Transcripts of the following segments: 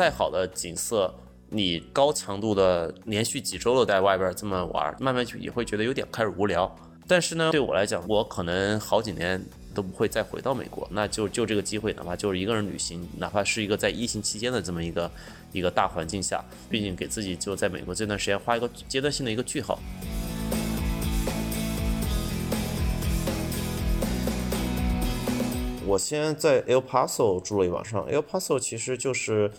再好的景色，你高强度的连续几周都在外边这么玩，慢慢就也会觉得有点开始无聊。但是呢，对我来讲，我可能好几年都不会再回到美国，那就就这个机会，哪怕就是一个人旅行，哪怕是一个在疫情期间的这么一个一个大环境下，毕竟给自己就在美国这段时间画一个阶段性的一个句号。我先在 El Paso 住了一晚上，El Paso 其实就是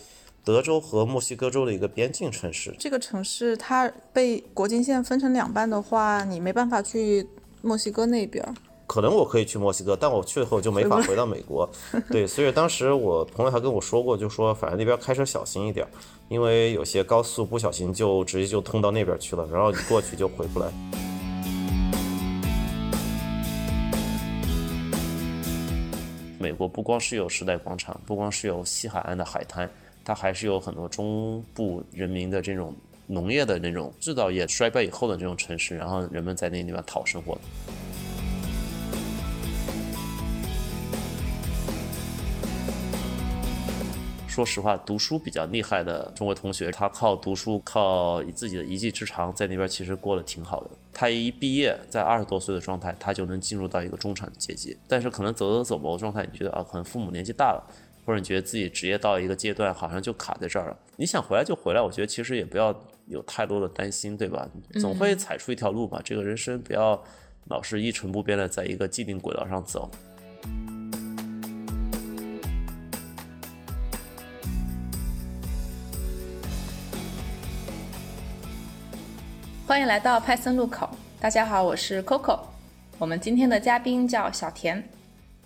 德州和墨西哥州的一个边境城市。这个城市它被国境线分成两半的话，你没办法去墨西哥那边。可能我可以去墨西哥，但我去了后就没法回到美国。对，所以当时我朋友还跟我说过，就说反正那边开车小心一点，因为有些高速不小心就直接就通到那边去了，然后你过去就回不来。美国不光是有时代广场，不光是有西海岸的海滩，它还是有很多中部人民的这种农业的那种制造业衰败以后的这种城市，然后人们在那地方讨生活。说实话，读书比较厉害的中国同学，他靠读书，靠自己的一技之长，在那边其实过得挺好的。他一毕业，在二十多岁的状态，他就能进入到一个中产阶级。但是可能走走走某个状态，你觉得啊，可能父母年纪大了，或者你觉得自己职业到一个阶段，好像就卡在这儿了。你想回来就回来，我觉得其实也不要有太多的担心，对吧？总会踩出一条路吧。这个人生不要老是一成不变的在一个既定轨道上走。欢迎来到派森路口。大家好，我是 Coco。我们今天的嘉宾叫小田，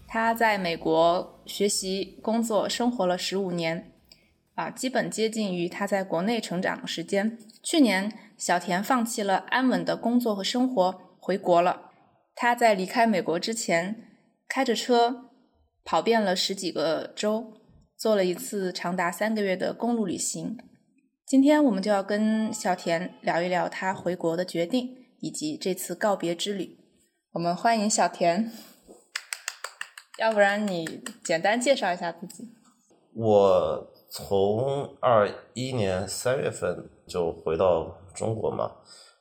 他在美国学习、工作、生活了十五年，啊，基本接近于他在国内成长的时间。去年，小田放弃了安稳的工作和生活，回国了。他在离开美国之前，开着车跑遍了十几个州，做了一次长达三个月的公路旅行。今天我们就要跟小田聊一聊他回国的决定，以及这次告别之旅。我们欢迎小田，要不然你简单介绍一下自己。我从二一年三月份就回到中国嘛，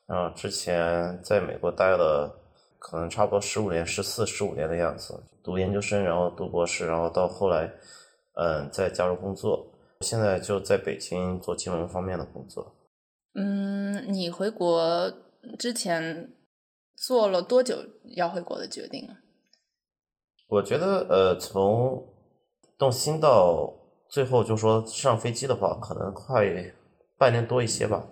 然后之前在美国待了可能差不多十五年、十四、十五年的样子，读研究生，然后读博士，然后到后来，嗯，再加入工作。现在就在北京做金融方面的工作。嗯，你回国之前做了多久要回国的决定啊？我觉得，呃，从动心到最后就说上飞机的话，可能快半年多一些吧。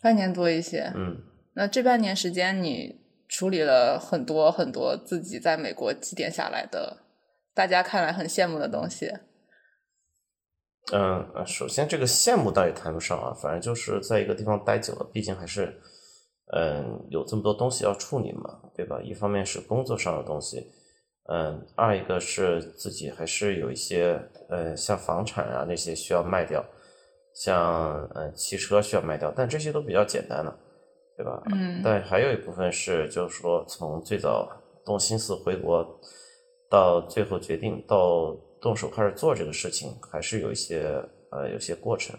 半年多一些。嗯。那这半年时间，你处理了很多很多自己在美国积淀下来的，大家看来很羡慕的东西。嗯首先这个羡慕倒也谈不上啊，反正就是在一个地方待久了，毕竟还是，嗯，有这么多东西要处理嘛，对吧？一方面是工作上的东西，嗯，二一个是自己还是有一些，呃，像房产啊那些需要卖掉，像呃汽车需要卖掉，但这些都比较简单的，对吧？嗯。但还有一部分是，就是说从最早动心思回国，到最后决定到。动手开始做这个事情，还是有一些呃有些过程。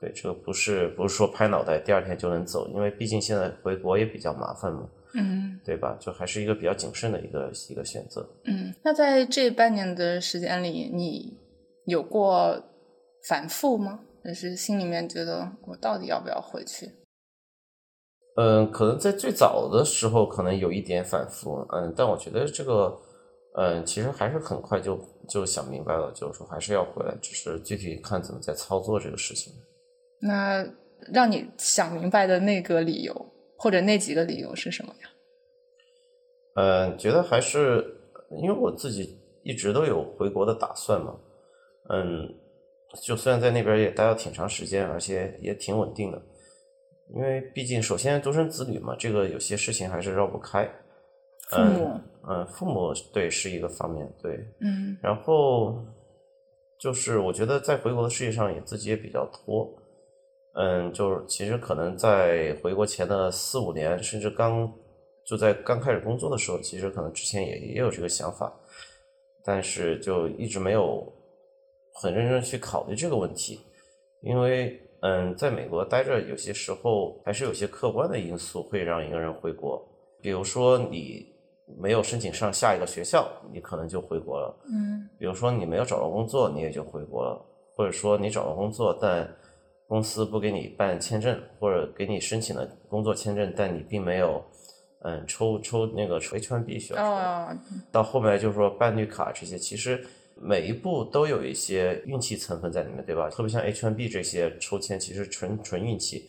对，这个不是不是说拍脑袋第二天就能走，因为毕竟现在回国也比较麻烦嘛，嗯，对吧？就还是一个比较谨慎的一个一个选择。嗯，那在这半年的时间里，你有过反复吗？就是心里面觉得我到底要不要回去？嗯，可能在最早的时候可能有一点反复，嗯，但我觉得这个。嗯，其实还是很快就就想明白了，就是说还是要回来，只是具体看怎么在操作这个事情。那让你想明白的那个理由，或者那几个理由是什么呀？嗯，觉得还是因为我自己一直都有回国的打算嘛。嗯，就虽然在那边也待了挺长时间，而且也挺稳定的，因为毕竟首先独生子女嘛，这个有些事情还是绕不开。父母。嗯，父母对是一个方面，对，嗯，然后就是我觉得在回国的事业上也自己也比较拖，嗯，就是其实可能在回国前的四五年，甚至刚就在刚开始工作的时候，其实可能之前也也有这个想法，但是就一直没有很认真去考虑这个问题，因为嗯，在美国待着，有些时候还是有些客观的因素会让一个人回国，比如说你没有申请上下一个学校，你可能就回国了。嗯。比如说你没有找到工作，你也就回国了，或者说你找到工作，但公司不给你办签证，或者给你申请了工作签证，但你并没有嗯抽抽那个 H1B 需要抽。哦，到后面就是说办绿卡这些，其实每一步都有一些运气成分在里面，对吧？特别像 H1B 这些抽签，其实纯纯运气。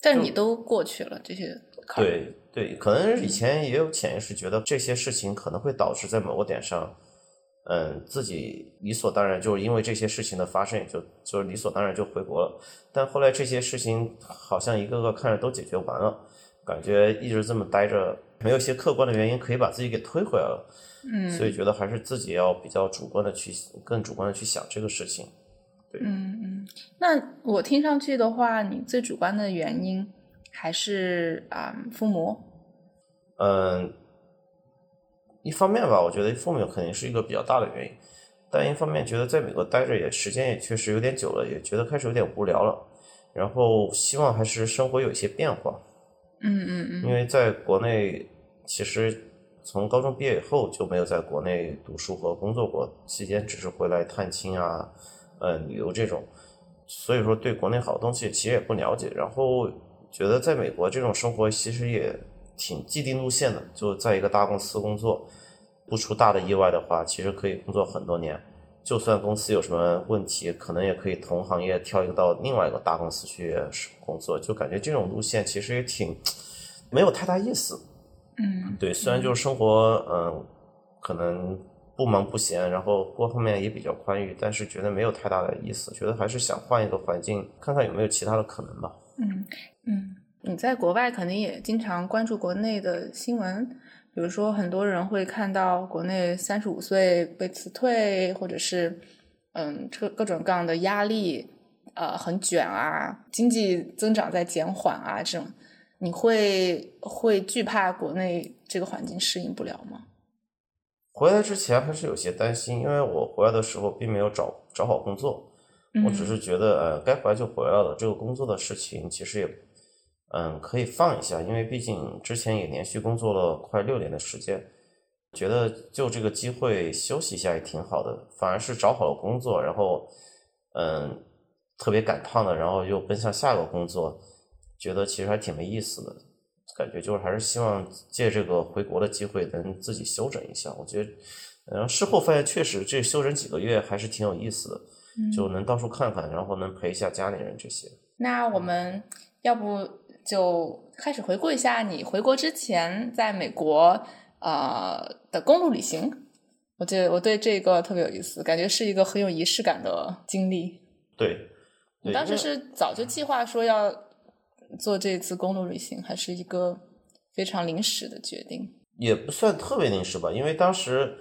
但你都过去了这些考虑，对对，可能以前也有潜意识觉得这些事情可能会导致在某个点上，嗯，自己理所当然就是因为这些事情的发生，也就就是理所当然就回国了。但后来这些事情好像一个个看着都解决完了，感觉一直这么待着，没有一些客观的原因可以把自己给推回来了。嗯，所以觉得还是自己要比较主观的去，更主观的去想这个事情。对嗯嗯，那我听上去的话，你最主观的原因还是啊、父母，嗯，一方面吧，我觉得父母肯定是一个比较大的原因，但一方面觉得在美国待着也时间也确实有点久了，也觉得开始有点无聊了，然后希望还是生活有一些变化，嗯嗯嗯，因为在国内其实从高中毕业以后就没有在国内读书和工作过，期间只是回来探亲啊，呃，旅游这种，所以说对国内好东西其实也不了解，然后觉得在美国这种生活其实也挺既定路线的，就在一个大公司工作，不出大的意外的话，其实可以工作很多年。就算公司有什么问题，可能也可以同行业跳一个到另外一个大公司去工作，就感觉这种路线其实也挺没有太大意思。嗯对，虽然就是生活，嗯，可能不忙不闲，然后各方面也比较宽裕，但是觉得没有太大的意思，觉得还是想换一个环境，看看有没有其他的可能吧。嗯嗯，你在国外肯定也经常关注国内的新闻，比如说很多人会看到国内三十五岁被辞退，或者是嗯各各种各样的压力，呃很卷啊，经济增长在减缓啊这种，你会会惧怕国内这个环境适应不了吗？回来之前还是有些担心，因为我回来的时候并没有找找好工作，我只是觉得呃该回来就回来了，这个工作的事情其实也嗯可以放一下，因为毕竟之前也连续工作了快六年的时间，觉得就这个机会休息一下也挺好的，反而是找好了工作，然后嗯特别赶趟的，然后又奔向下一个工作，觉得其实还挺没意思的。感觉就是还是希望借这个回国的机会能自己休整一下。我觉得，然后事后发现确实这休整几个月还是挺有意思的，就能到处看看，然后能陪一下家里人这些。那我们要不就开始回顾一下你回国之前在美国呃的公路旅行？我觉得我对这个特别有意思，感觉是一个很有仪式感的经历。对，你当时是早就计划说要做这次公路旅行，还是一个非常临时的决定？也不算特别临时吧，因为当时，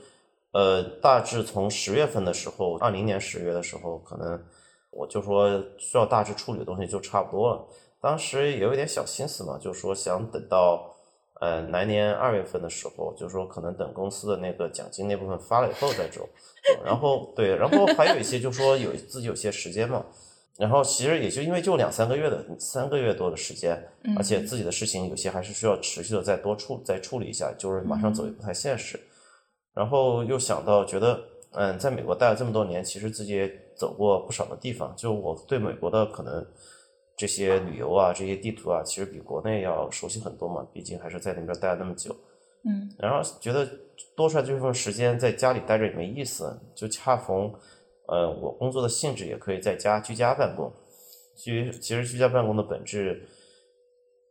呃，大致从十月份的时候，二零年十月的时候，可能我就说需要大致处理的东西就差不多了。当时也有一点小心思嘛，就是说想等到呃来年二月份的时候，就是说可能等公司的那个奖金那部分发了以后再走。然后对，然后还有一些就是说有自己有些时间嘛，然后其实也就因为就两三个月的三个月多的时间，而且自己的事情有些还是需要持续的再多处再处理一下，就是马上走也不太现实。然后又想到觉得，嗯，在美国待了这么多年，其实自己也走过不少的地方，就我对美国的可能这些旅游啊、这些地图啊，其实比国内要熟悉很多嘛，毕竟还是在那边待了那么久。嗯然后觉得多出来这份时间在家里待着也没意思，就恰逢，呃，我工作的性质也可以在家居家办公。居其实居家办公的本质，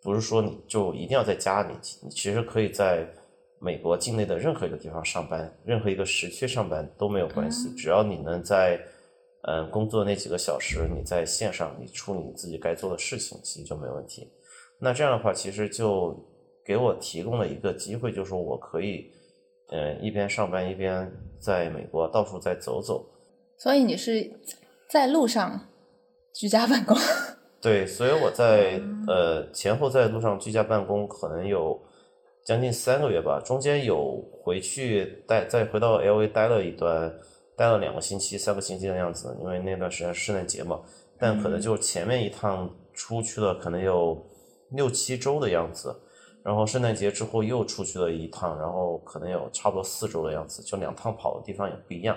不是说你就一定要在家里，你其实可以在美国境内的任何一个地方上班，任何一个时区上班都没有关系，只要你能在，嗯、工作那几个小时你在线上你处理你自己该做的事情，其实就没问题。那这样的话，其实就给我提供了一个机会，就是说我可以，嗯、一边上班一边在美国到处再走走。所以你是在路上居家办公？对，所以我在呃前后在路上居家办公，可能有将近三个月吧，中间有回去待，再回到 L A 待了一段，待了两个星期、三个星期的样子，因为那段时间是圣诞节嘛，但可能就是前面一趟出去了，可能有六七周的样子，然后圣诞节之后又出去了一趟，然后可能有差不多四周的样子，就两趟跑的地方也不一样，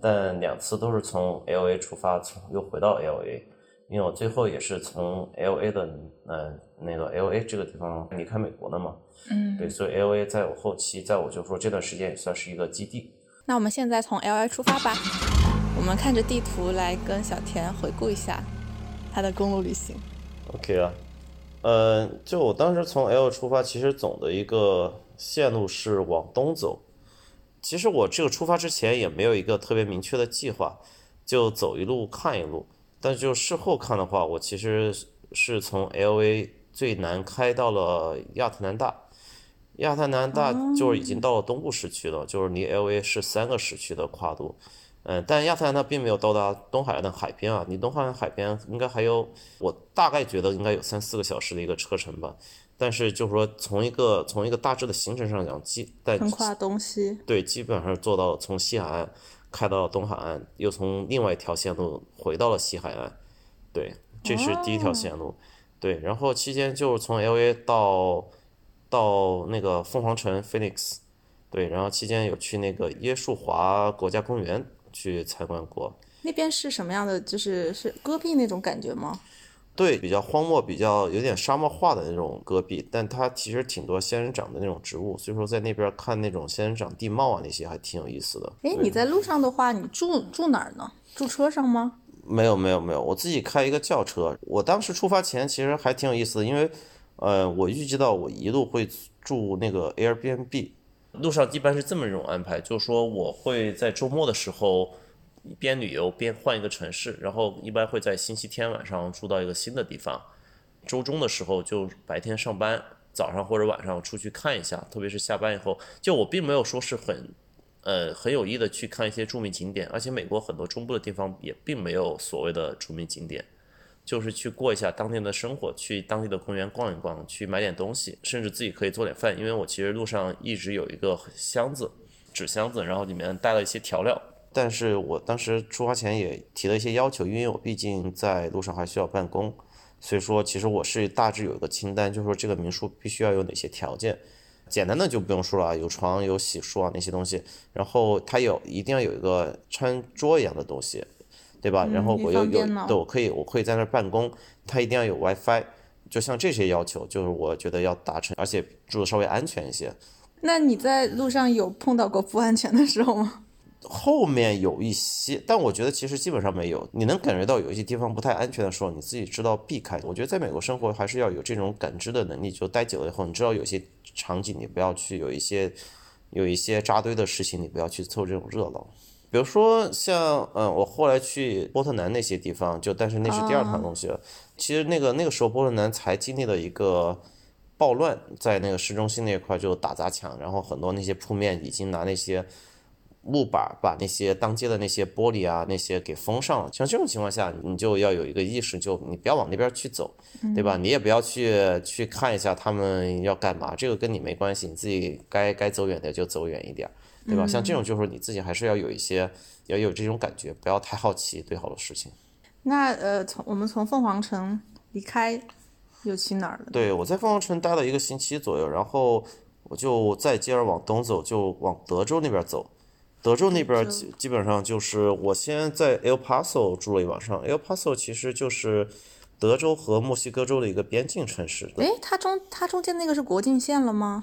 但两次都是从 L A 出发，从又回到 L A，因为我最后也是从 L A 的呃那个 L A 这个地方离开美国的嘛，嗯，对，所以 L A 在我后期，在我就说这段时间也算是一个基地。那我们现在从 L A 出发吧，我们看着地图来跟小田回顾一下他的公路旅行。OK 啊，呃，就我当时从 L 出发，其实总的一个线路是往东走。其实我这个出发之前也没有一个特别明确的计划，就走一路看一路。但就事后看的话，我其实是从 LA 最南开到了亚特兰大。亚特兰大就是已经到了东部时区了，就是离 LA 是三个时区的跨度。嗯，但亚特兰大并没有到达东海岸的海边啊，离东海岸海边应该还有，我大概觉得应该有三四个小时的一个车程吧。但是就是说从一个从一个大致的行程上讲，基在横跨东西，对，基本上做到从西海岸开到东海岸，又从另外一条线路回到了西海岸。对，这是第一条线路。对，然后期间就是从 L A 到到那个凤凰城 Phoenix，对，然后期间有去那个椰树华国家公园去参观过。那边是什么样的？就是是戈壁那种感觉吗？对，比较荒漠，比较有点沙漠化的那种戈壁，但它其实挺多仙人掌的那种植物，所以说在那边看那种仙人掌地貌啊那些还挺有意思的。哎，你在路上的话，你住住哪儿呢？住车上吗？没有没有没有，我自己开一个轿车。我当时出发前其实还挺有意思的，因为呃，我预计到我一路会住那个 Airbnb，路上一般是这么一种安排，就是说我会在周末的时候边旅游边换一个城市，然后一般会在星期天晚上住到一个新的地方，周中的时候就白天上班，早上或者晚上出去看一下，特别是下班以后，就我并没有说是很。呃，很有意的去看一些著名景点，而且美国很多中部的地方也并没有所谓的著名景点，就是去过一下当地的生活，去当地的公园逛一逛，去买点东西，甚至自己可以做点饭。因为我其实路上一直有一个箱子，纸箱子，然后里面带了一些调料。但是我当时出发前也提了一些要求，因为我毕竟在路上还需要办公，所以说其实我是大致有一个清单，就是说这个民宿必须要有哪些条件。简单的就不用说了，有床、有洗漱啊那些东西，然后它有一定要有一个餐桌一样的东西，对吧？然后我又有，对，我可以我可以在那儿办公，它一定要有 WiFi，就像这些要求，就是我觉得要达成，而且住的稍微安全一些。那你在路上有碰到过不安全的时候吗？后面有一些，但我觉得其实基本上没有。你能感觉到有一些地方不太安全的时候，你自己知道避开。我觉得在美国生活还是要有这种感知的能力，就待久了以后，你知道有些场景你不要去，有一些有一些扎堆的事情你不要去凑这种热闹。比如说像嗯，我后来去波特南那些地方，就但是那是第二趟东西了。其实那个那个时候波特南才经历了一个暴乱，在那个市中心那块就打砸抢，然后很多那些铺面已经拿那些。木板把那些当街的那些玻璃啊那些给封上了，像这种情况下，你就要有一个意识，就你不要往那边去走，对吧？你也不要去去看一下他们要干嘛，这个跟你没关系，你自己该该走远的就走远一点，对吧？像这种就是你自己还是要有一些要有这种感觉，不要太好奇对好多事情。那呃，从我们从凤凰城离开，又去哪儿了？对，我在凤凰城待了一个星期左右，然后我就再接着往东走，就往德州那边走。德州那边基基本上就是我先在 El Paso 住了一晚上，El Paso 其实就是德州和墨西哥州的一个边境城市。诶，它中它中间那个是国境线了吗？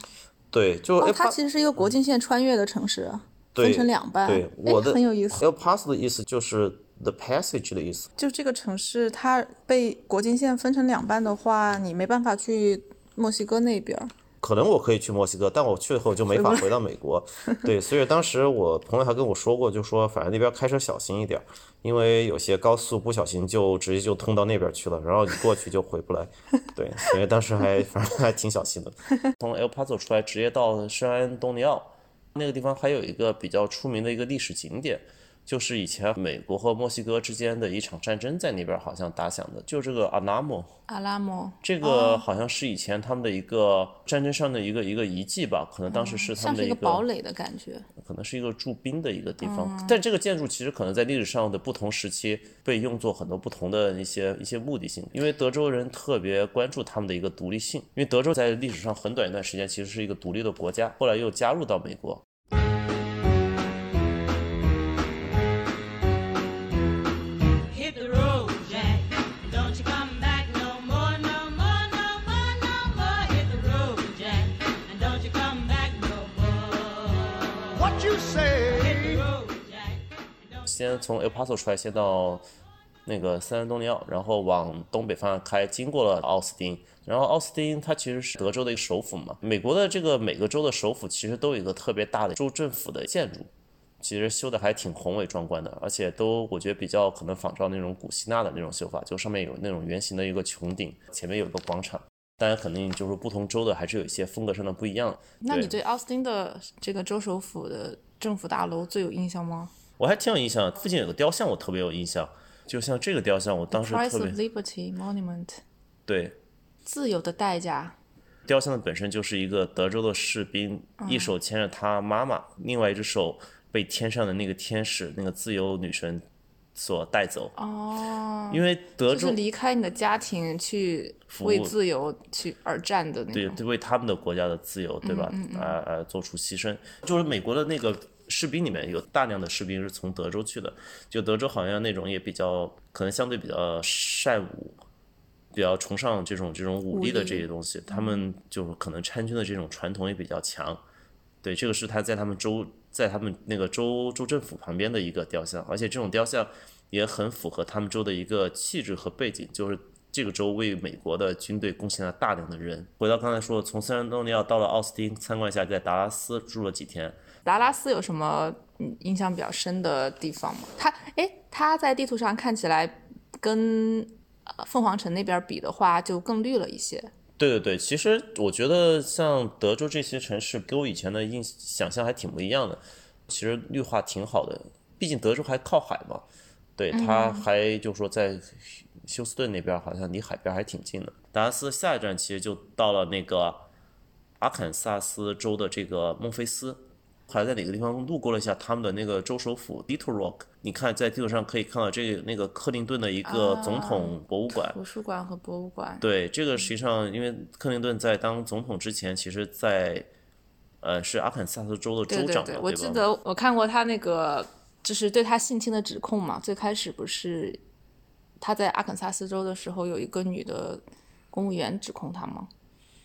对，就、哦、它其实是一个国境线穿越的城市，对分成两半。对，我的很有意思。El Paso 的意思就是 the passage 的意思，就这个城市它被国境线分成两半的话，你没办法去墨西哥那边。可能我可以去墨西哥，但我去了后就没法回到美国。对，所以当时我朋友还跟我说过，就说反正那边开车小心一点，因为有些高速不小心就直接就通到那边去了，然后你过去就回不来。对，所以当时还 反正还挺小心的。从 El Paso 出来，直接到圣安东尼奥那个地方，还有一个比较出名的一个历史景点，就是以前美国和墨西哥之间的一场战争在那边好像打响的，就这个阿拉莫，阿拉莫这个好像是以前他们的一个战争上的一个一个遗迹吧，可能当时是他们的一个堡垒的感觉。可能是一个驻兵的一个地方，但这个建筑其实可能在历史上的不同时期被用作很多不同的一些一些目的性，因为德州人特别关注他们的一个独立性，因为德州在历史上很短一段时间其实是一个独立的国家，后来又加入到美国。先从 El Paso 出来，先到那个三安东尼奥，然后往东北方向开，经过了奥斯汀。然后奥斯汀它其实是德州的一个首府嘛，美国的这个每个州的首府其实都有一个特别大的州政府的建筑，其实修的还挺宏伟壮观的，而且都我觉得比较可能仿照那种古希腊的那种修法，就上面有那种圆形的一个穹顶，前面有一个广场。当然，肯定就是不同州的还是有一些风格上的不一样。那你对奥斯汀的这个州首府的政府大楼最有印象吗我还挺有印象，附近有个雕像，我特别有印象，就像这个雕像，我当时特 of 别 Liberty Monument，对。自由的代价。雕像的本身就是一个德州的士兵，一手牵着他妈妈，另外一只手被天上的那个天使，那个自由女神所带走。哦，因为德州就是离开你的家庭去为自由去而战的那种。对对为他们的国家的自由，对吧？呃呃，做出牺牲。就是美国的那个士兵里面有大量的士兵是从德州去的，就德州好像那种也比较可能相对比较善武。比较崇尚这种这种武力的这些东西，他们就是可能参军的这种传统也比较强。对，这个是他在他们州，在他们那个州州政府旁边的一个雕像，而且这种雕像也很符合他们州的一个气质和背景，就是这个州为美国的军队贡献了大量的人。回到刚才说的，从圣安东尼奥到了奥斯汀参观一下，在达拉斯住了几天。达拉斯有什么嗯印象比较深的地方吗？它诶，它在地图上看起来跟呃凤凰城那边比的话，就更绿了一些。对对对，其实我觉得像德州这些城市，跟我以前的印想象还挺不一样的。其实绿化挺好的，毕竟德州还靠海嘛。对，它还就是说在休斯顿那边，好像离海边还挺近的。达拉斯下一站其实就到了那个阿肯萨斯州的这个孟菲斯，还在哪个地方路过了一下他们的那个州首府 Little Rock。你看在地图上可以看到这个那个克林顿的一个总统博物馆。图书馆和博物馆。对，这个实际上，因为克林顿在当总统之前，其实在，呃，是阿肯萨斯州的州长嘛，对对对，我记得我看过他那个，就是对他性侵的指控嘛。最开始不是他在阿肯萨斯州的时候，有一个女的公务员指控他吗？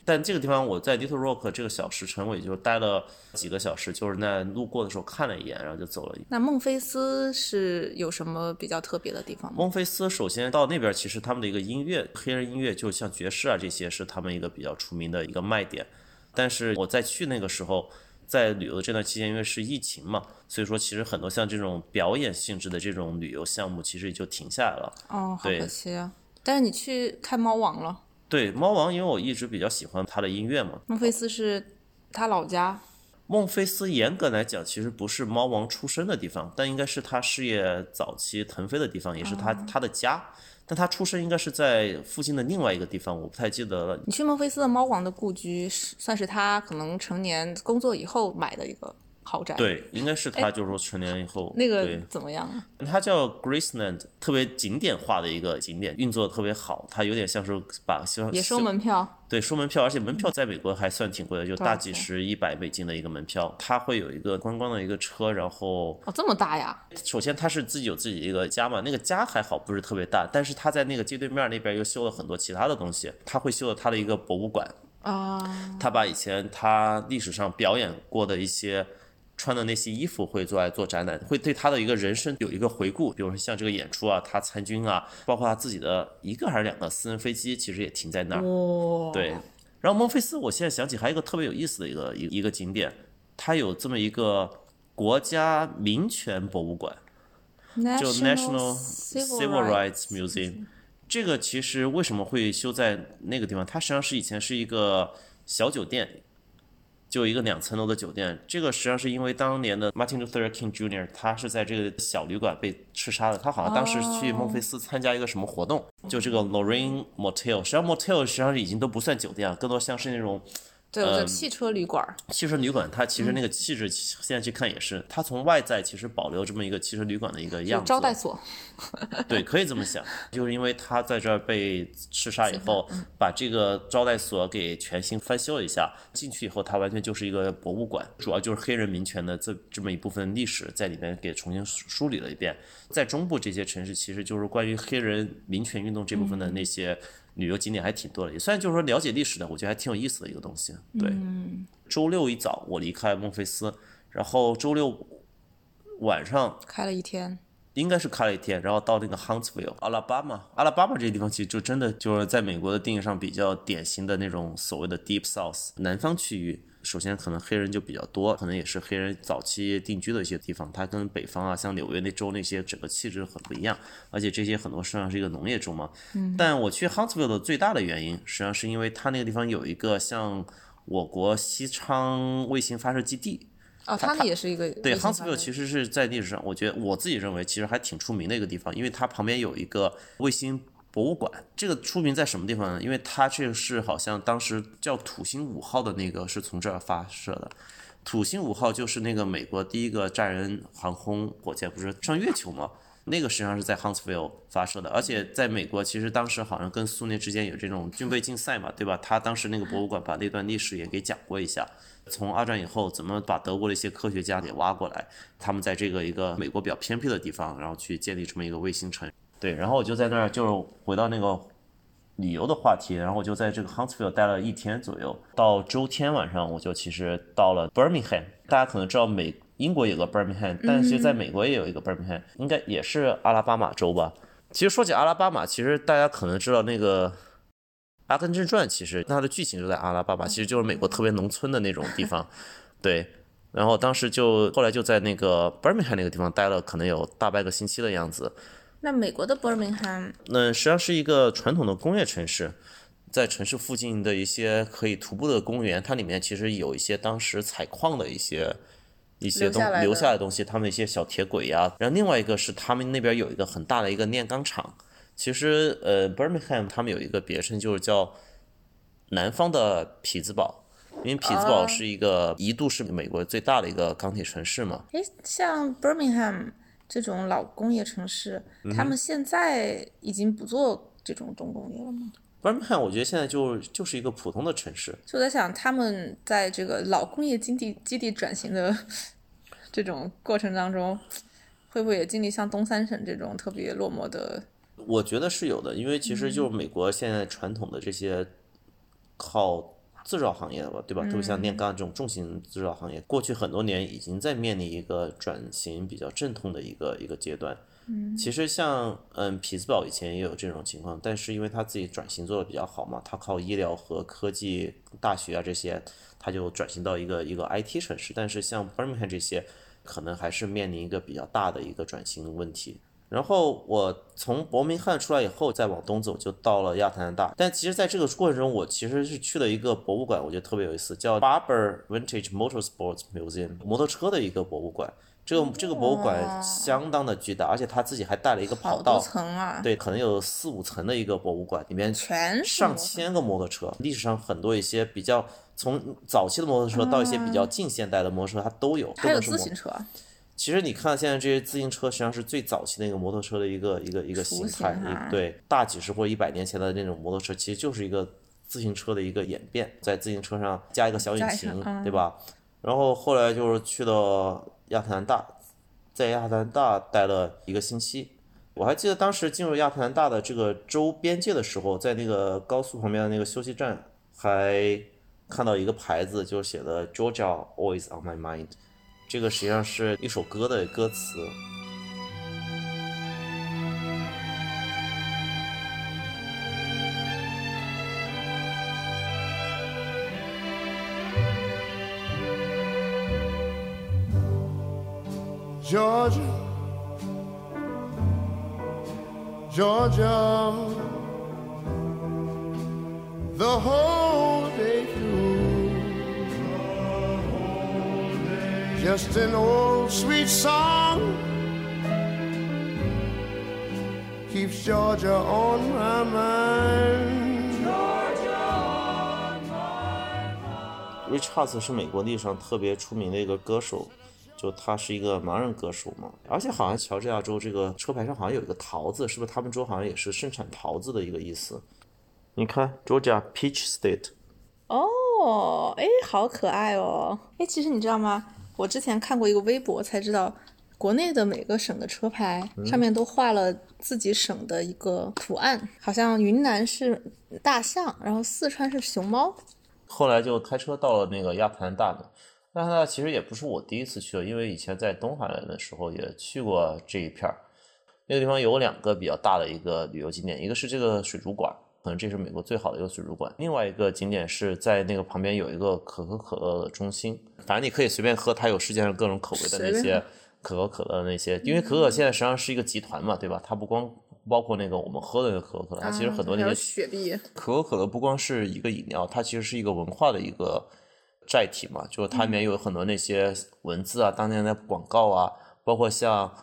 但这个地方我在 Little Rock 这个小时城，我也就待了几个小时，就是在路过的时候看了一眼，然后就走了。那孟菲斯是有什么比较特别的地方吗？孟菲斯首先到那边，其实他们的一个音乐，黑人音乐，就像爵士啊这些，是他们一个比较出名的一个卖点。但是我在去那个时候，在旅游的这段期间，因为是疫情嘛，所以说其实很多像这种表演性质的这种旅游项目，其实也就停下来了。哦，好可惜啊！但是你去看猫王了，对，猫王，因为我一直比较喜欢他的音乐嘛，孟菲斯是他老家。孟菲斯严格来讲，其实不是猫王出生的地方，但应该是他事业早期腾飞的地方，也是他、他的家。但他出生应该是在附近的另外一个地方，我不太记得了。你去孟菲斯的猫王的故居，是算是他可能成年工作以后买的一个豪宅。，对，应该是他，就是说成年以后，那个对，怎么样啊？它叫 Graceland，特别景点化的一个景点，运作的特别好。它有点像是把像也收门票。对，收门票，而且门票在美国还算挺贵的，就大几十、一百美金的一个门票。它会有一个观光的一个车，然后哦，这么大呀！首先他是自己有自己一个家嘛，那个家还好不是特别大，但是他在那个街对面那边又修了很多其他的东西，他会修了他的一个博物馆，啊，他把以前他历史上表演过的一些穿的那些衣服会做来做展览，会对他的一个人生有一个回顾，比如说像这个演出啊，他参军啊，包括他自己的一个还是两个私人飞机，其实也停在那儿。哇，对，然后孟菲斯，我现在想起还有一个特别有意思的一个一一个景点，它有这么一个国家民权博物馆。就 National Civil Rights Museum，这个其实为什么会修在那个地方？它实际上是以前是一个小酒店，就一个两层楼的酒店。这个实际上是因为当年的 Martin Luther King Jr. 他是在这个小旅馆被刺杀的。他好像当时去孟菲斯参加一个什么活动，就这个 Lorraine Motel，实际上 Motel 实际上已经都不算酒店了，更多像是那种对，汽车旅馆儿，汽车旅馆。它其实那个气质现在去看也是，它从外在其实保留这么一个汽车旅馆的一个样子。招待所，对，可以这么想，就是因为他在这儿被刺杀以后，嗯把这个招待所给全新翻修了一下。进去以后，它完全就是一个博物馆，主要就是黑人民权的这这么一部分历史在里面给重新梳梳理了一遍。在中部这些城市，其实就是关于黑人民权运动这部分的那些旅游景点还挺多的，也算就是说了解历史的，我觉得还挺有意思的一个东西。对，周六一早我离开孟菲斯，然后周六晚上开了一天，应该是开了一天，然后到那个 Huntsville，阿拉巴马，阿拉巴马这个地方其实就真的就是在美国的定义上比较典型的那种所谓的 Deep South 南方区域。首先，可能黑人就比较多，可能也是黑人早期定居的一些地方。它跟北方啊，像纽约那州那些整个气质很不一样，而且这些很多实际上是一个农业州嘛。嗯。但我去 Huntsville 的最大的原因，实际上是因为它那个地方有一个像我国西昌卫星发射基地。哦，他们也是一个对，Huntsville 其实是在历史上，我觉得我自己认为其实还挺出名的一个地方，因为它旁边有一个卫星博物馆。这个出名在什么地方呢？因为它这个是好像当时叫土星五号的那个是从这儿发射的。土星五号就是那个美国第一个载人航空火箭，不是上月球吗？那个实际上是在 Huntsville 发射的，而且在美国，其实当时好像跟苏联之间有这种军备竞赛嘛，对吧？他当时那个博物馆把那段历史也给讲过一下。从二战以后，怎么把德国的一些科学家给挖过来，他们在这个一个美国比较偏僻的地方，然后去建立这么一个卫星城。对，然后我就在那儿，就是回到那个旅游的话题，然后我就在这个 Huntsville 待了一天左右。到周天晚上，我就其实到了 Birmingham。大家可能知道美英国有个 Birmingham，但其实在美国也有一个 Birmingham，应该也是阿拉巴马州吧。其实说起阿拉巴马，其实大家可能知道那个《阿甘正传》，其实它的剧情就在阿拉巴马，其实就是美国特别农村的那种地方。对，然后当时就后来就在那个 Birmingham 那个地方待了，可能有大半个星期的样子。那美国的 Birmingham 那实际上是一个传统的工业城市，在城市附近的一些可以徒步的公园，它里面其实有一些当时采矿的一些一些东留下来的留下来的东西，他们一些小铁轨呀、然后另外一个是他们那边有一个很大的一个炼钢厂。其实呃，Birmingham 他们有一个别称，就是叫南方的匹兹堡，因为匹兹堡哦是一个一度是美国最大的一个钢铁城市嘛。诶，像 Birmingham 这种老工业城市，嗯他们现在已经不做这种重工业了吗？Birmingham 我觉得现在就就是一个普通的城市，就在想，他们在这个老工业基地基地转型的 这种过程当中，会不会也经历像东三省这种特别落寞的？我觉得是有的，因为其实就是美国现在传统的这些靠制造行业的吧，对吧？特别像炼钢这种重型制造行业，过去很多年已经在面临一个转型比较阵痛的一个一个阶段。嗯，其实像嗯匹兹堡以前也有这种情况，但是因为他自己转型做的比较好嘛，他靠医疗和科技大学啊这些，他就转型到一个一个 IT 城市。但是像 Birmingham 这些，可能还是面临一个比较大的一个转型问题。然后我从伯明翰出来以后，再往东走就到了亚特兰大。但其实，在这个过程中，我其实是去了一个博物馆，我觉得特别有意思，叫 Barber Vintage Motorsports Museum，摩托车的一个博物馆。这个这个博物馆相当的巨大，而且他自己还带了一个跑道，层啊！，对，可能有四五层的一个博物馆，里面全上千个摩托车，历史上很多一些比较从早期的摩托车到一些比较近现代的摩托车，它都有，还有都能是摩自行车啊，其实你看现在这些自行车，实际上是最早期那个摩托车的一个一个一个形态，对大几十或一百年前的那种摩托车，其实就是一个自行车的一个演变，在自行车上加一个小引擎，嗯对吧？然后后来就是去了亚特兰大，在亚特兰大待了一个星期。我还记得当时进入亚特兰大的这个州边界的时候，在那个高速旁边的那个休息站，还看到一个牌子，就是写的 “Georgia always on my mind”。这个实际上是一首歌的歌词。Georgia, Georgia, the whole just an old sweet song keeps Georgia on my mind. Rich Hus 是美国历史上特别出名的一个歌手，就他是一个盲人歌手嘛，而且好像乔治亚州这个车牌上好像有一个桃子，是不是他们州好像也是盛产桃子的一个意思？你看，Georgia Peach State，哦，哎，好可爱哦！哎，其实你知道吗？我之前看过一个微博才知道，国内的每个省的车牌上面都画了自己省的一个图案，好像云南是大象，然后四川是熊猫。后来就开车到了那个亚特兰大的。亚特兰大其实也不是我第一次去了，因为以前在东海岸的时候也去过这一片儿。那个地方有两个比较大的一个旅游景点，一个是这个水族馆，可能这是美国最好的一个水族馆。另外一个景点是在那个旁边有一个可口可乐的中心，反正你可以随便喝，它有世界上各种口味的那些可口可乐的那些，因为可口可现在实际上是一个集团嘛，对吧？它不光包括那个我们喝的那个可口可乐，它其实很多那些雪碧，可口可乐不光是一个饮料，它其实是一个文化的一个载体嘛，就是它里面有很多那些文字啊，当年的广告啊，包括像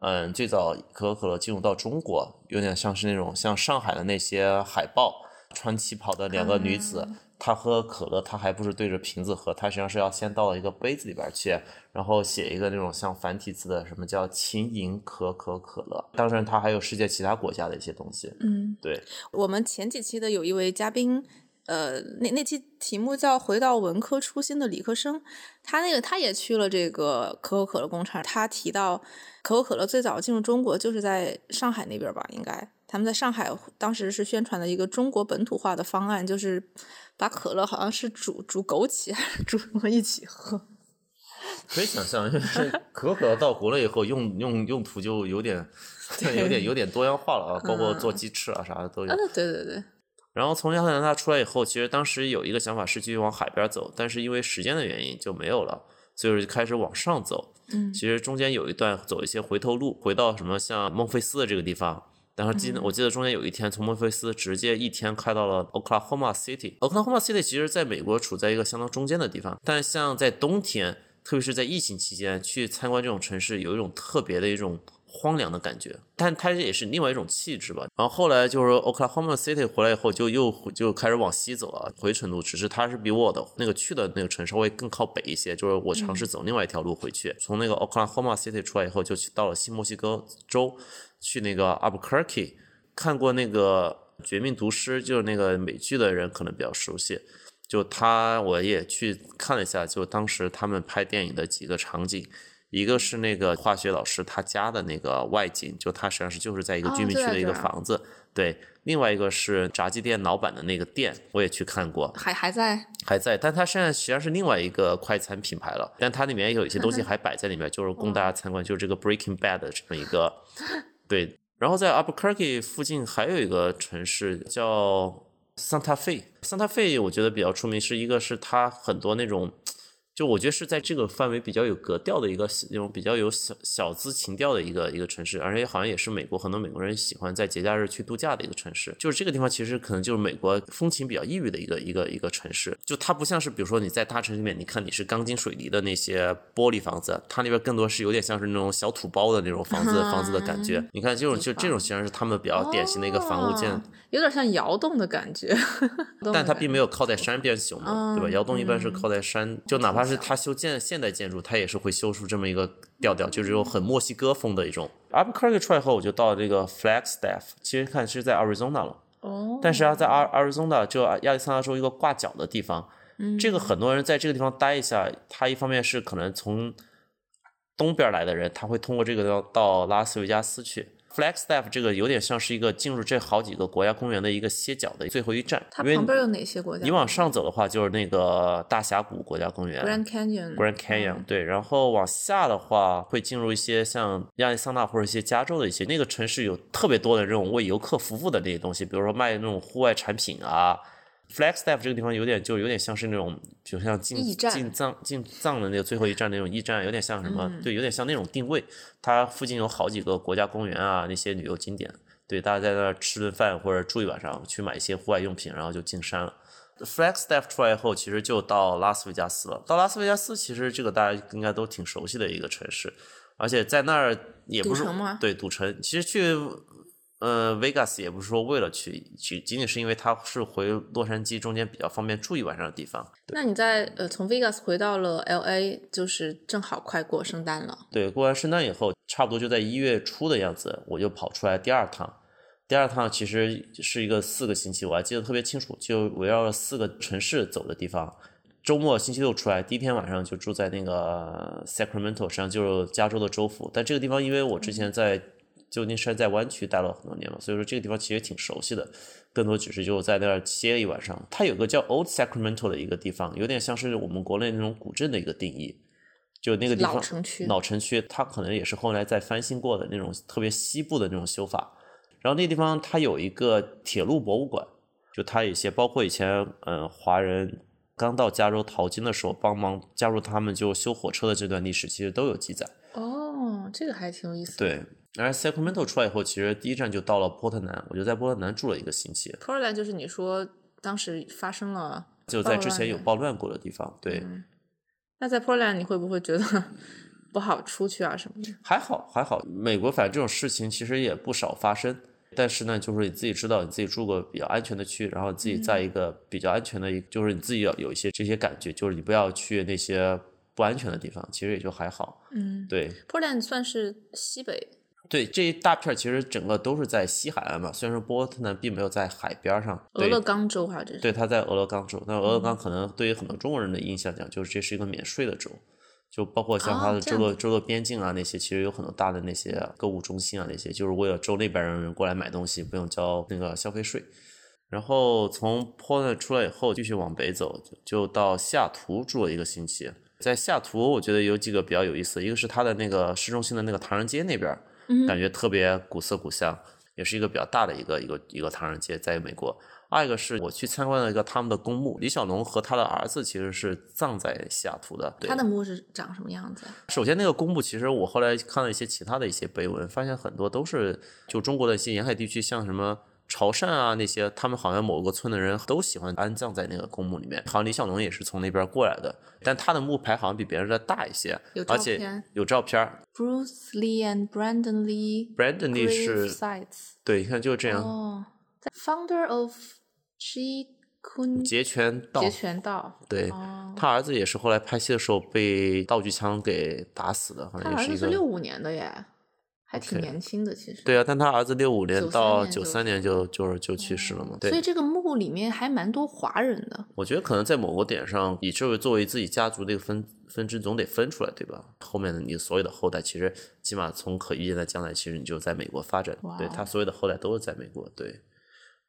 嗯最早可口可乐进入到中国，有点像是那种像上海的那些海报，穿旗袍的两个女子。她喝可乐，她还不是对着瓶子喝，她实际上是要先倒一个杯子里边去，然后写一个那种像繁体字的什么叫“秦饮可可可乐”。当然，它还有世界其他国家的一些东西。嗯，对，我们前几期的有一位嘉宾，呃，那那期题目叫“回到文科初心的理科生”，他那个他也去了这个可口可乐工厂，他提到可口可乐最早进入中国就是在上海那边吧，应该他们在上海当时是宣传的一个中国本土化的方案，就是把可乐好像是煮煮枸杞还是煮什么一起喝。可以想象，就是 可口可乐到国内以后用用用途就有点有点有点多样化了啊，包括做鸡翅啊啥的都有啊。，对对对，然后从亚特兰大出来以后，其实当时有一个想法是继续往海边走，但是因为时间的原因就没有了，所以就开始往上走。嗯其实中间有一段走一些回头路，回到什么像孟菲斯的这个地方。然后记得我记得中间有一天从孟菲斯直接一天开到了 Oklahoma City。Oklahoma City 其实在美国处在一个相当中间的地方，但像在冬天，特别是在疫情期间去参观这种城市，有一种特别的一种荒凉的感觉，但它也是另外一种气质吧。然后后来就是 Oklahoma City 回来以后，就又就开始往西走了，回成都。只是它是比我的那个去的那个城稍微更靠北一些，就是我尝试走另外一条路回去。从那个 Oklahoma City 出来以后，就去到了新墨西哥州，去那个 Albuquerque。看过那个《绝命毒师》，就是那个美剧的人可能比较熟悉。就他，我也去看了一下，就当时他们拍电影的几个场景，一个是那个化学老师他家的那个外景，就他实际上是就是在一个哦居民区的一个房子，对。另外一个是炸鸡店老板的那个店，我也去看过，还还在还在，但它现在实际上是另外一个快餐品牌了，但它里面有一些东西还摆在里面，就是供大家参观，就是这个 Breaking Bad 的这么一个，对。然后在 Albuquerque 附近还有一个城市叫 Santa Fe。Santa Fe 我觉得比较出名，是一个是它很多那种，就我觉得是在这个范围比较有格调的一个那种比较有小小资情调的一个一个城市，而且好像也是美国很多美国人喜欢在节假日去度假的一个城市。就是这个地方其实可能就是美国风情比较异域的一个一个一个城市，就它不像是比如说你在大城市里面，你看你是钢筋水泥的那些玻璃房子，它那边更多是有点像是那种小土包的那种房子房子的感觉。你看这种就这种其实是他们比较典型的一个房屋建。哦有点像窑洞的感觉，但它并没有靠在山边修嘛，对吧？嗯窑洞一般是靠在山，就哪怕是它修建现代建筑，它也是会修出这么一个调调，就是这种很墨西哥风的一种。Albuquerque 出来后，我就到这个 Flagstaff，其实看是在 Arizona 了，哦，但是啊，在 Ar Arizona 就亚利桑那州一个挂角的地方，嗯这个很多人在这个地方待一下，他一方面是可能从东边来的人，他会通过这个到到拉斯维加斯去。Flagstaff 这个有点像是一个进入这好几个国家公园的一个歇脚的最后一站，它旁边有哪些国家？你往上走的话，就是那个大峡谷国家公园 Grand Canyon。Grand Canyon，对，然后往下的话会进入一些像亚利桑那或者一些加州的一些那个城市，有特别多的这种为游客服务的那些东西，比如说卖那种户外产品啊。Flagstaff 这个地方有点就有点像是那种，就像进进藏进藏的那个最后一站那种驿站，有点像什么？对，有点像那种定位。它附近有好几个国家公园啊，那些旅游景点。对，大家在那儿吃顿饭或者住一晚上，去买一些户外用品，然后就进山了。Flagstaff 出来以后，其实就到拉斯维加斯了。到拉斯维加斯，其实这个大家应该都挺熟悉的一个城市，而且在那儿也不是赌城吗对赌城。其实去呃 Vegas 也不是说为了去，去仅仅是因为它是回洛杉矶中间比较方便住一晚上的地方。那你在呃从 Vegas 回到了 LA，就是正好快过圣诞了。对，过完圣诞以后，差不多就在一月初的样子，我就跑出来第二趟。第二趟其实是一个四个星期，我还记得特别清楚，就围绕着四个城市走的地方。周末星期六出来，第一天晚上就住在那个 Sacramento，实际上就是加州的州府。但这个地方，因为我之前在旧金山在湾区待了很多年嘛，所以说这个地方其实挺熟悉的。更多只是就在那儿歇一晚上。它有个叫 Old Sacramento 的一个地方，有点像是我们国内那种古镇的一个定义。就那个地方，老城区老城区，它可能也是后来再翻新过的那种特别西部的那种修法。然后那地方它有一个铁路博物馆，就它有一些包括以前嗯、呃华人刚到加州淘金的时候帮忙加入他们就修火车的这段历史，其实都有记载。哦，这个还挺有意思的。对，而 Sacramento 出来以后，其实第一站就到了波特南，我就在波特南住了一个星期，Portland 就是你说当时发生了，就在之前有暴暴乱过的地方。对，那在 Portland 你会不会觉得 不好出去啊什么的？还好还好，美国反正这种事情其实也不少发生。但是呢，就是你自己知道，你自己住个比较安全的区，然后自己在一个比较安全的一，就是你自己要有一些这些感觉，就是你不要去那些不安全的地方，其实也就还好。嗯对，Portland 算是西北，对，这一大片儿其实整个都是在西海岸嘛，虽然说波特呢并没有在海边上，对俄勒冈州哈，这是对，它在俄勒冈州。那俄勒冈可能对于很多中国人的印象讲，就是这是一个免税的州，就包括像它的州的州的边境啊那些，其实有很多大的那些购物中心啊那些，就是为了州那边的人过来买东西，不用交那个消费税。然后从 Portland 出来以后，继续往北走，就就到西雅图住了一个星期。在西雅图，我觉得有几个比较有意思，一个是它的那个市中心的那个唐人街那边儿，感觉特别古色古香，也是一个比较大的一个一个一个唐人街，在美国。二一个是我去参观了一个他们的公墓，李小龙和他的儿子其实是葬在西雅图的。对它的墓是长什么样子啊？首先那个公墓，其实我后来看了一些其他的一些碑文，发现很多都是就中国的一些沿海地区，像什么潮汕啊那些，他们好像某个村的人都喜欢安葬在那个公墓里面。好像李小龙也是从那边过来的，但他的墓牌好像比别人的大一些而且有照片。Bruce Lee and Brandon Lee Brandon Lee 是 sites 对，你看就是这样，哦，在 Founder of Chi Kun 截拳道截拳道，对、哦他儿子也是后来拍戏的时候被道具枪给打死的，好像也是一个六五年的耶，还挺年轻的其实。对啊，但他儿子六五年到九三年就就是就去世了嘛。对所以，这个墓里面还蛮多华人的。我觉得可能在某个点上，以这为作为自己家族的一个分分支，总得分出来，对吧？后面的你所有的后代，其实起码从可预见的将来，其实你就在美国发展，对他所有的后代都是在美国，对。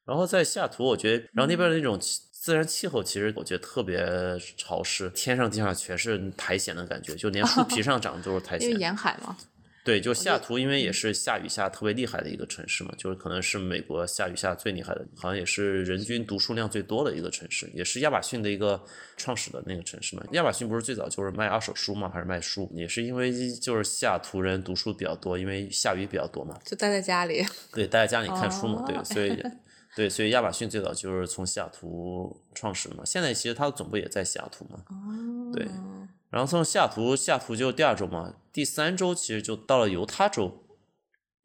然后在西雅图，我觉得，然后那边的那种气自然气候，其实我觉得特别潮湿，天上地下全是苔藓的感觉，就连树皮上长的都是苔藓 因为藓。沿海嘛，对，就西雅图，因为也是下雨下特别厉害的一个城市嘛，就是可能是美国下雨下最厉害的，好像也是人均读书量最多的一个城市，也是亚马逊的一个创始的那个城市嘛。亚马逊不是最早就是卖二手书嘛，还是卖书？也是因为就是西雅图人读书比较多，因为下雨比较多嘛，就待在家里。对，待在家里看书嘛，哦对，所以对，所以亚马逊最早就是从西雅图创始的嘛。现在其实它的总部也在西雅图嘛，对。然后从西雅图，西雅图就第二周嘛，第三周其实就到了犹他州。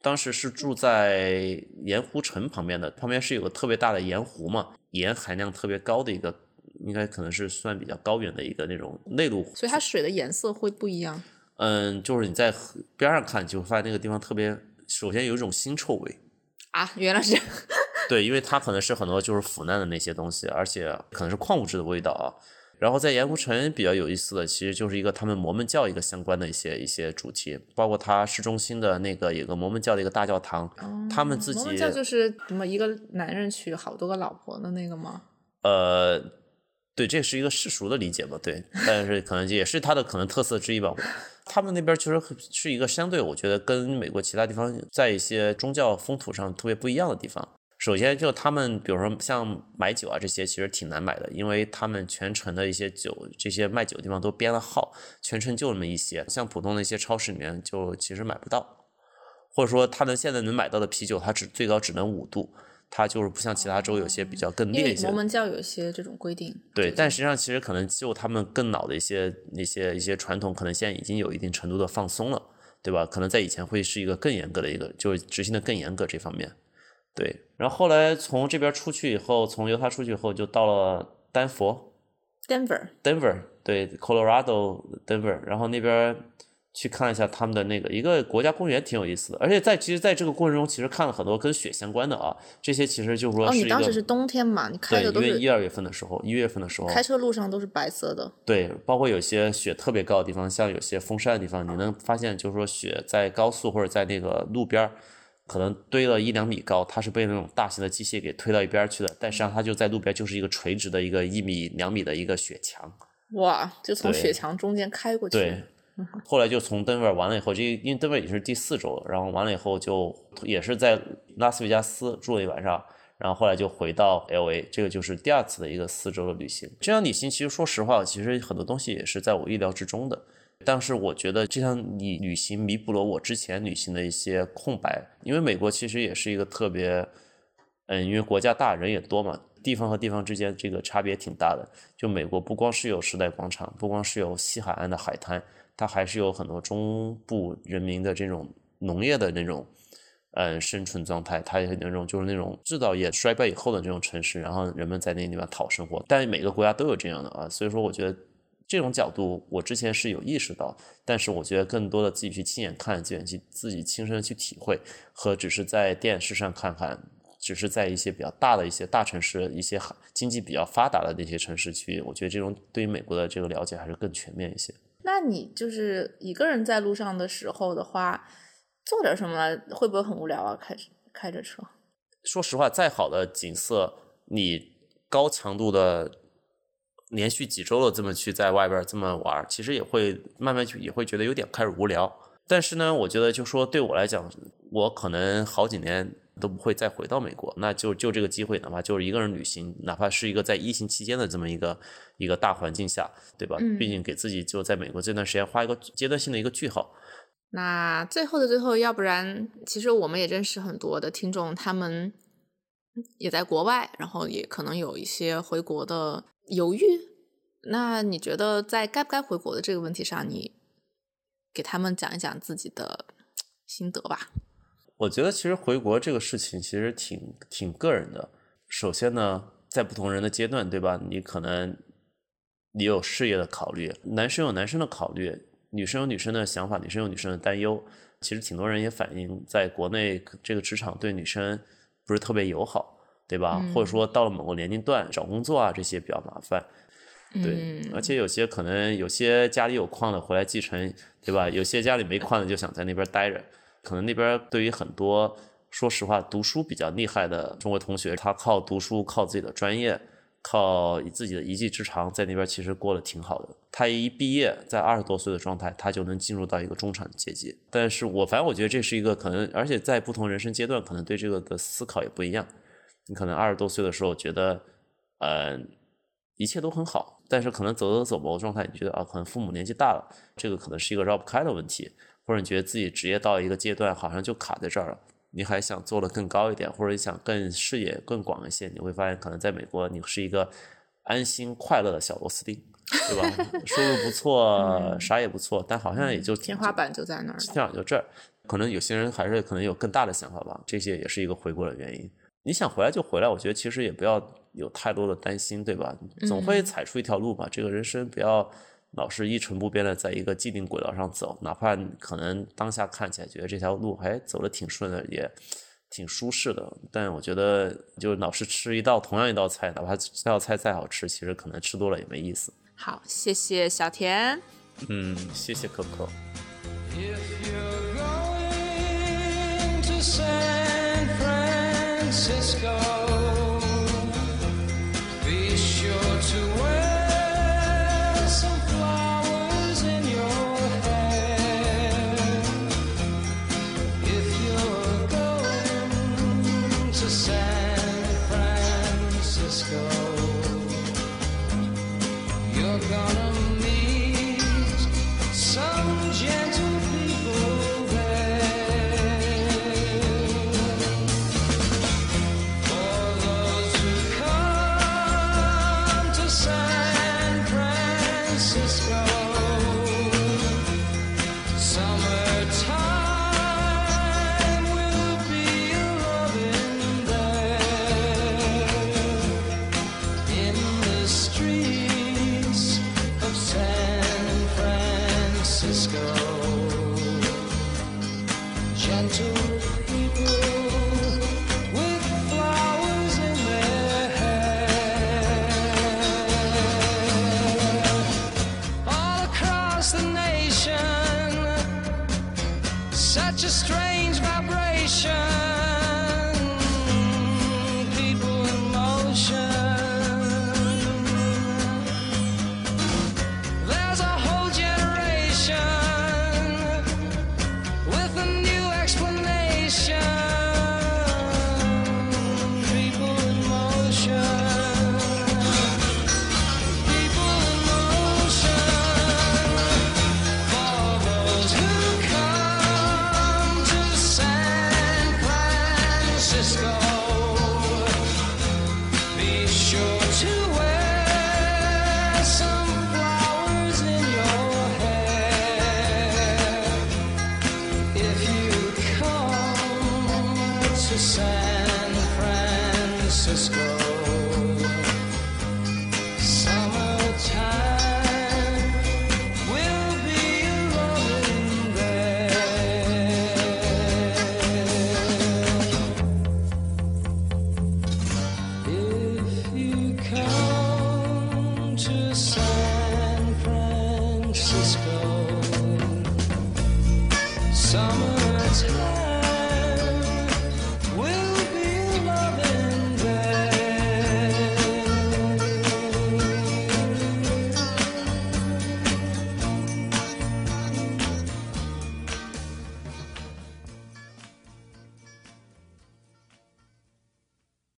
当时是住在盐湖城旁边的，旁边是有个特别大的盐湖嘛，盐含量特别高的一个，应该可能是算比较高原的一个那种内陆湖。所以它水的颜色会不一样。嗯，就是你在河边上看，就会发现那个地方特别，首先有一种腥臭味，啊，原来是对，因为它可能是很多就是腐烂的那些东西，而且可能是矿物质的味道啊。然后在盐湖城比较有意思的，其实就是一个他们摩门教一个相关的一些一些主题，包括它市中心的那个有个摩门教的一个大教堂，他们自己摩门教就是什么一个男人娶好多个老婆的那个吗？呃，对，这是一个世俗的理解吧，对，但是可能也是它的可能特色之一吧。他们那边其实是一个相对，我觉得跟美国其他地方在一些宗教风土上特别不一样的地方。首先，就他们，比如说像买酒啊这些，其实挺难买的，因为他们全城的一些酒，这些卖酒的地方都编了号，全城就那么一些，像普通的一些超市里面就其实买不到，或者说他们现在能买到的啤酒，它只最高只能五度，它就是不像其他州有些比较更烈一些为摩。门教有一些这种规定。对，但实际上其实可能就他们更老的一些一些一些传统，可能现在已经有一定程度的放松了，对吧？可能在以前会是一个更严格的一个，就是执行的更严格这方面。对，然后后来从这边出去以后，从犹他出去以后，就到了丹佛 Denver，（Denver），对，Colorado Denver，然后那边去看了一下他们的那个一个国家公园，挺有意思的。而且在其实在这个过程中，其实看了很多跟雪相关的啊，这些其实就是说哦，你当时是冬天嘛？你开对，的都是因为一二月份的时候，一月份的时候，开车路上都是白色的。对，包括有些雪特别高的地方，像有些封山的地方，你能发现，就是说雪在高速或者在那个路边儿，可能堆了一两米高，它是被那种大型的机械给推到一边去的，但实际上它就在路边，就是一个垂直的一个一米两米的一个雪墙。哇，就从雪墙中间开过去。对，后来就从登尔完了以后，这因为登尔已经是第四周了，然后完了以后就也是在拉斯维加斯住了一晚上，然后后来就回到 L A，这个就是第二次的一个四周的旅行。这场旅行其实说实话，其实很多东西也是在我意料之中的。但是我觉得这趟旅旅行弥补了我之前旅行的一些空白，因为美国其实也是一个特别，嗯，因为国家大人也多嘛，地方和地方之间这个差别挺大的。就美国不光是有时代广场，不光是有西海岸的海滩，它还是有很多中部人民的这种农业的那种，嗯，生存状态，它也是那种就是那种制造业衰败以后的这种城市，然后人们在那个地方讨生活。但每个国家都有这样的啊，所以说我觉得这种角度我之前是有意识到，但是我觉得更多的自己去亲眼看，自己去自己亲身地去体会，和只是在电视上看看。只是在一些比较大的一些大城市、一些经济比较发达的那些城市去，我觉得这种对于美国的这个了解还是更全面一些。那你就是一个人在路上的时候的话，做点什么会不会很无聊啊？开开着车，说实话，再好的景色，你高强度的连续几周了这么去在外边这么玩，其实也会慢慢去也会觉得有点开始无聊。但是呢，我觉得就说对我来讲，我可能好几年都不会再回到美国，那就就这个机会，哪怕就是一个人旅行，哪怕是一个在疫情期间的这么一个一个大环境下，对吧？嗯毕竟给自己就在美国这段时间画一个阶段性的一个句号。那最后的最后，要不然，其实我们也认识很多的听众，他们也在国外，然后也可能有一些回国的犹豫。那你觉得在该不该回国的这个问题上，你给他们讲一讲自己的心得吧？我觉得其实回国这个事情其实挺挺个人的。首先呢，在不同人的阶段，对吧？你可能你有事业的考虑，男生有男生的考虑，女生有女生的想法，女生有女生的担忧。其实挺多人也反映，在国内这个职场对女生不是特别友好，对吧？或者说到了某个年龄段找工作啊这些比较麻烦。对，嗯而且有些可能有些家里有矿的回来继承，对吧？有些家里没矿的就想在那边待着，可能那边对于很多说实话读书比较厉害的中国同学，他靠读书，靠自己的专业，靠自己的一技之长，在那边其实过得挺好的。他一毕业，在二十多岁的状态，他就能进入到一个中产阶级。但是我反正我觉得这是一个可能，而且在不同人生阶段，可能对这个的思考也不一样。你可能二十多岁的时候觉得，呃，一切都很好，但是可能走走走某个状态，你觉得啊，可能父母年纪大了，这个可能是一个绕不开的问题，或者你觉得自己职业到一个阶段，好像就卡在这儿了，你还想做的更高一点，或者你想更视野更广一些，你会发现可能在美国你是一个安心快乐的小螺丝钉，对吧？收入不错，啥也不错，但好像也就天花板就在那儿。天花板就这儿。可能有些人还是可能有更大的想法吧，这些也是一个回国的原因。你想回来就回来，我觉得其实也不要有太多的担心，对吧？总会踩出一条路吧。这个人生不要老是一成不变的在一个既定轨道上走，哪怕可能当下看起来觉得这条路还走的挺顺的，也挺舒适的，但我觉得就老是吃一道同样一道菜，哪怕这道菜再好吃，其实可能吃多了也没意思。好，谢谢小田。嗯，谢谢可可。If you're going to San Francisco,